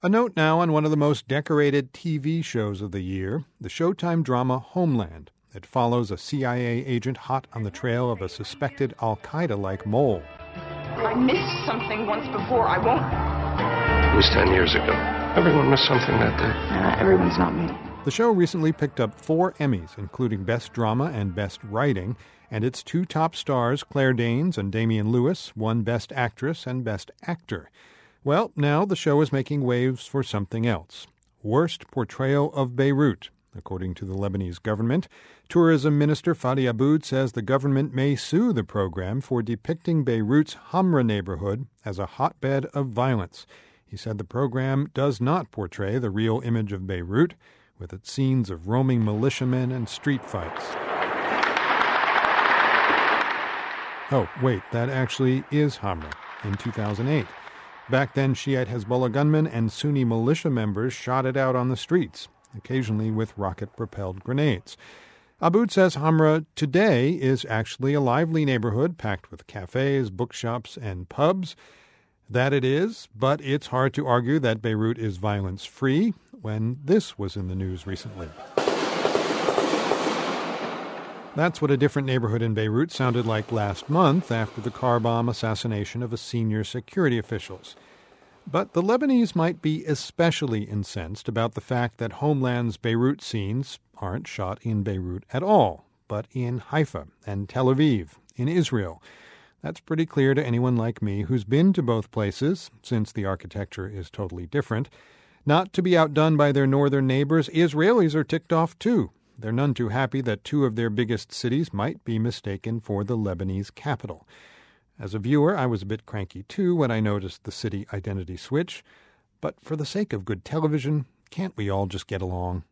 A note now on one of the most decorated TV shows of the year, the Showtime drama Homeland. It follows a CIA agent hot on the trail of a suspected Al Qaeda like mole. I missed something once before. I won't. It was 10 years ago. Everyone missed something that day. Uh, everyone's not me. The show recently picked up four Emmys, including Best Drama and Best Writing, and its two top stars, Claire Danes and Damian Lewis, won Best Actress and Best Actor. Well, now the show is making waves for something else. Worst portrayal of Beirut. According to the Lebanese government, Tourism Minister Fadi Aboud says the government may sue the program for depicting Beirut's Hamra neighborhood as a hotbed of violence. He said the program does not portray the real image of Beirut, with its scenes of roaming militiamen and street fights. Oh, wait, that actually is Hamra in 2008. Back then, Shiite Hezbollah gunmen and Sunni militia members shot it out on the streets, occasionally with rocket propelled grenades. Aboud says Hamra today is actually a lively neighborhood packed with cafes, bookshops, and pubs. That it is, but it's hard to argue that Beirut is violence free when this was in the news recently. That's what a different neighborhood in Beirut sounded like last month after the car bomb assassination of a senior security officials. But the Lebanese might be especially incensed about the fact that Homeland's Beirut scenes aren't shot in Beirut at all, but in Haifa and Tel Aviv, in Israel. That's pretty clear to anyone like me who's been to both places, since the architecture is totally different. Not to be outdone by their northern neighbors, Israelis are ticked off too. They're none too happy that two of their biggest cities might be mistaken for the Lebanese capital. As a viewer, I was a bit cranky too when I noticed the city identity switch. But for the sake of good television, can't we all just get along?